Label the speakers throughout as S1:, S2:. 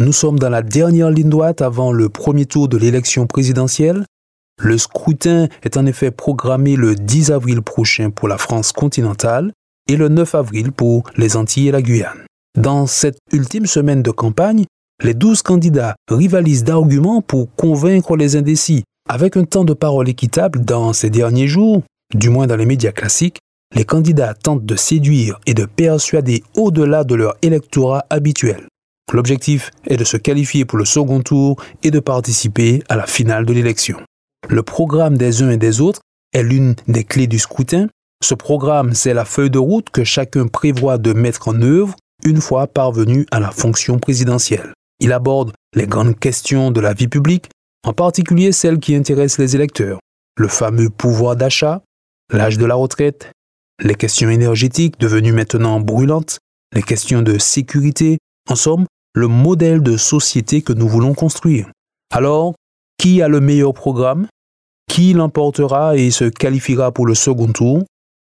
S1: Nous sommes dans la dernière ligne droite avant le premier tour de l'élection présidentielle. Le scrutin est en effet programmé le 10 avril prochain pour la France continentale et le 9 avril pour les Antilles et la Guyane. Dans cette ultime semaine de campagne, les 12 candidats rivalisent d'arguments pour convaincre les indécis. Avec un temps de parole équitable dans ces derniers jours, du moins dans les médias classiques, les candidats tentent de séduire et de persuader au-delà de leur électorat habituel. L'objectif est de se qualifier pour le second tour et de participer à la finale de l'élection. Le programme des uns et des autres est l'une des clés du scrutin. Ce programme, c'est la feuille de route que chacun prévoit de mettre en œuvre une fois parvenu à la fonction présidentielle. Il aborde les grandes questions de la vie publique, en particulier celles qui intéressent les électeurs. Le fameux pouvoir d'achat, l'âge de la retraite, les questions énergétiques devenues maintenant brûlantes, les questions de sécurité, en somme, le modèle de société que nous voulons construire. Alors, qui a le meilleur programme? Qui l'emportera et se qualifiera pour le second tour?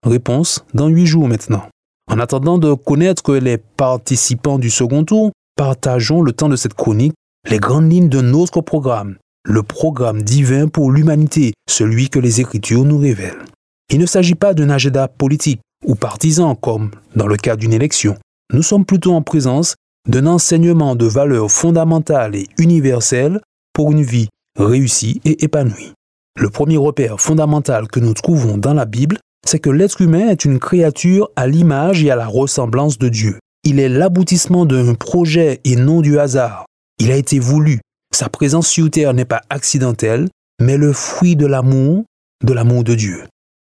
S1: Réponse dans huit jours maintenant. En attendant de connaître les participants du second tour, partageons le temps de cette chronique les grandes lignes de notre programme, le programme divin pour l'humanité, celui que les Écritures nous révèlent. Il ne s'agit pas d'un agenda politique ou partisan comme dans le cas d'une élection. Nous sommes plutôt en présence d'un enseignement de valeurs fondamentales et universelles pour une vie réussie et épanouie. Le premier repère fondamental que nous trouvons dans la Bible, c'est que l'être humain est une créature à l'image et à la ressemblance de Dieu. Il est l'aboutissement d'un projet et non du hasard. Il a été voulu. Sa présence sur terre n'est pas accidentelle, mais le fruit de l'amour, de l'amour de Dieu.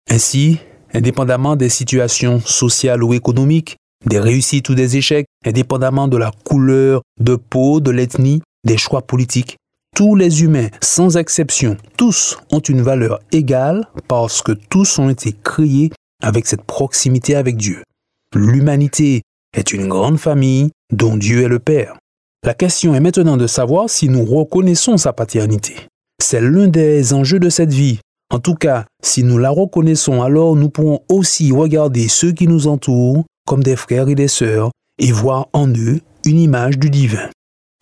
S1: Ainsi, indépendamment des situations sociales ou économiques, des réussites ou des échecs, indépendamment de la couleur de peau, de l'ethnie, des choix politiques, tous les humains, sans exception, tous ont une valeur égale parce que tous ont été créés avec cette proximité avec Dieu. L'humanité est une grande famille dont Dieu est le Père. La question est maintenant de savoir si nous reconnaissons sa paternité. C'est l'un des enjeux de cette vie, en tout cas, si nous la reconnaissons, alors nous pourrons aussi regarder ceux qui nous entourent comme des frères et des sœurs et voir en eux une image du divin.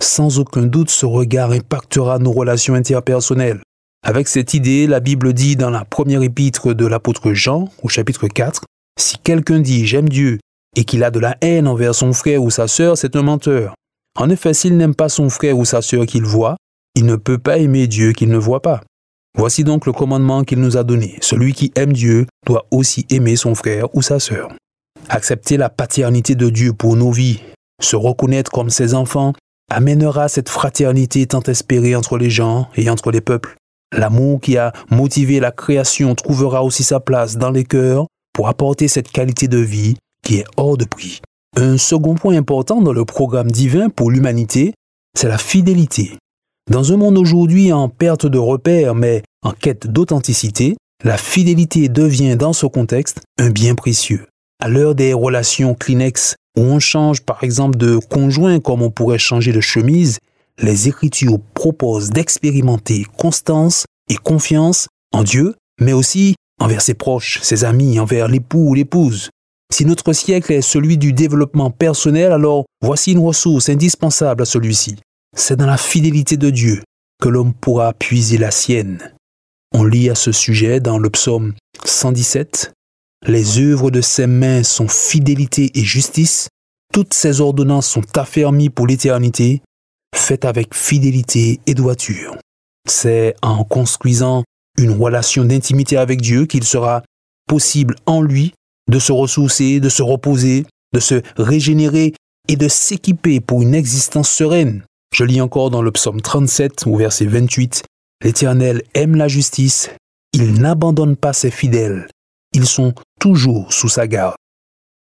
S1: Sans aucun doute, ce regard impactera nos relations interpersonnelles. Avec cette idée, la Bible dit dans la première épître de l'apôtre Jean, au chapitre 4, Si quelqu'un dit j'aime Dieu et qu'il a de la haine envers son frère ou sa sœur, c'est un menteur. En effet, s'il n'aime pas son frère ou sa sœur qu'il voit, il ne peut pas aimer Dieu qu'il ne voit pas. Voici donc le commandement qu'il nous a donné. Celui qui aime Dieu doit aussi aimer son frère ou sa sœur. Accepter la paternité de Dieu pour nos vies, se reconnaître comme ses enfants, amènera cette fraternité tant espérée entre les gens et entre les peuples. L'amour qui a motivé la création trouvera aussi sa place dans les cœurs pour apporter cette qualité de vie qui est hors de prix. Un second point important dans le programme divin pour l'humanité, c'est la fidélité. Dans un monde aujourd'hui en perte de repères mais en quête d'authenticité, la fidélité devient dans ce contexte un bien précieux. À l'heure des relations Kleenex où on change par exemple de conjoint comme on pourrait changer de chemise, les Écritures proposent d'expérimenter constance et confiance en Dieu, mais aussi envers ses proches, ses amis, envers l'époux ou l'épouse. Si notre siècle est celui du développement personnel, alors voici une ressource indispensable à celui-ci. C'est dans la fidélité de Dieu que l'homme pourra puiser la sienne. On lit à ce sujet dans le psaume 117, Les œuvres de ses mains sont fidélité et justice, toutes ses ordonnances sont affermies pour l'éternité, faites avec fidélité et droiture. C'est en construisant une relation d'intimité avec Dieu qu'il sera possible en lui de se ressourcer, de se reposer, de se régénérer et de s'équiper pour une existence sereine. Je lis encore dans le psaume 37 au verset 28, L'Éternel aime la justice, il n'abandonne pas ses fidèles, ils sont toujours sous sa garde.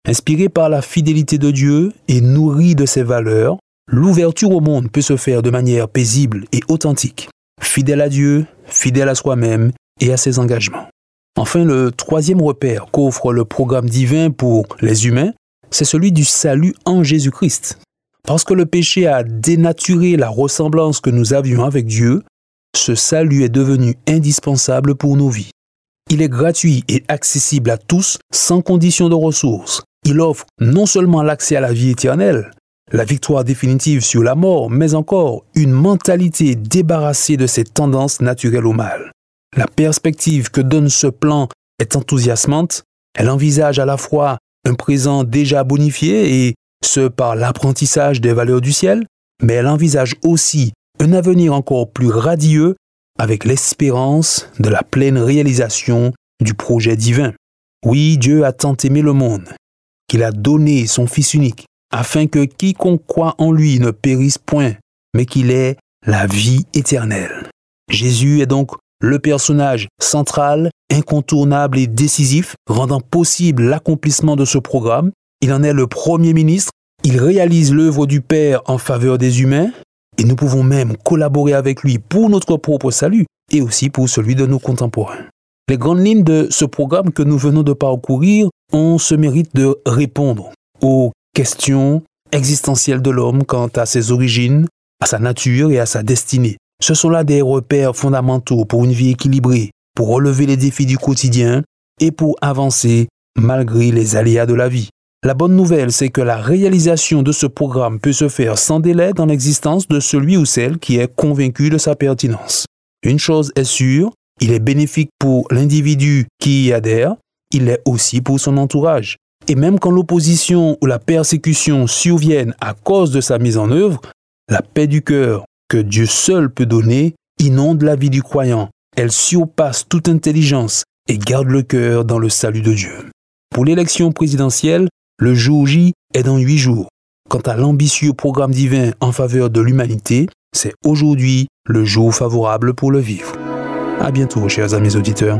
S1: Inspiré par la fidélité de Dieu et nourri de ses valeurs, l'ouverture au monde peut se faire de manière paisible et authentique, fidèle à Dieu, fidèle à soi-même et à ses engagements. Enfin, le troisième repère qu'offre le programme divin pour les humains, c'est celui du salut en Jésus-Christ. Parce que le péché a dénaturé la ressemblance que nous avions avec Dieu, ce salut est devenu indispensable pour nos vies. Il est gratuit et accessible à tous sans condition de ressources. Il offre non seulement l'accès à la vie éternelle, la victoire définitive sur la mort, mais encore une mentalité débarrassée de ses tendances naturelles au mal. La perspective que donne ce plan est enthousiasmante. Elle envisage à la fois un présent déjà bonifié et ce par l'apprentissage des valeurs du ciel, mais elle envisage aussi un avenir encore plus radieux avec l'espérance de la pleine réalisation du projet divin. Oui, Dieu a tant aimé le monde qu'il a donné son Fils unique, afin que quiconque croit en lui ne périsse point, mais qu'il ait la vie éternelle. Jésus est donc le personnage central, incontournable et décisif, rendant possible l'accomplissement de ce programme. Il en est le Premier ministre, il réalise l'œuvre du Père en faveur des humains, et nous pouvons même collaborer avec lui pour notre propre salut et aussi pour celui de nos contemporains. Les grandes lignes de ce programme que nous venons de parcourir ont ce mérite de répondre aux questions existentielles de l'homme quant à ses origines, à sa nature et à sa destinée. Ce sont là des repères fondamentaux pour une vie équilibrée, pour relever les défis du quotidien et pour avancer malgré les aléas de la vie. La bonne nouvelle, c'est que la réalisation de ce programme peut se faire sans délai dans l'existence de celui ou celle qui est convaincu de sa pertinence. Une chose est sûre, il est bénéfique pour l'individu qui y adhère, il l'est aussi pour son entourage. Et même quand l'opposition ou la persécution surviennent à cause de sa mise en œuvre, la paix du cœur que Dieu seul peut donner inonde la vie du croyant. Elle surpasse toute intelligence et garde le cœur dans le salut de Dieu. Pour l'élection présidentielle, le jour J est dans huit jours. Quant à l'ambitieux programme divin en faveur de l'humanité, c'est aujourd'hui le jour favorable pour le vivre. À bientôt, chers amis auditeurs.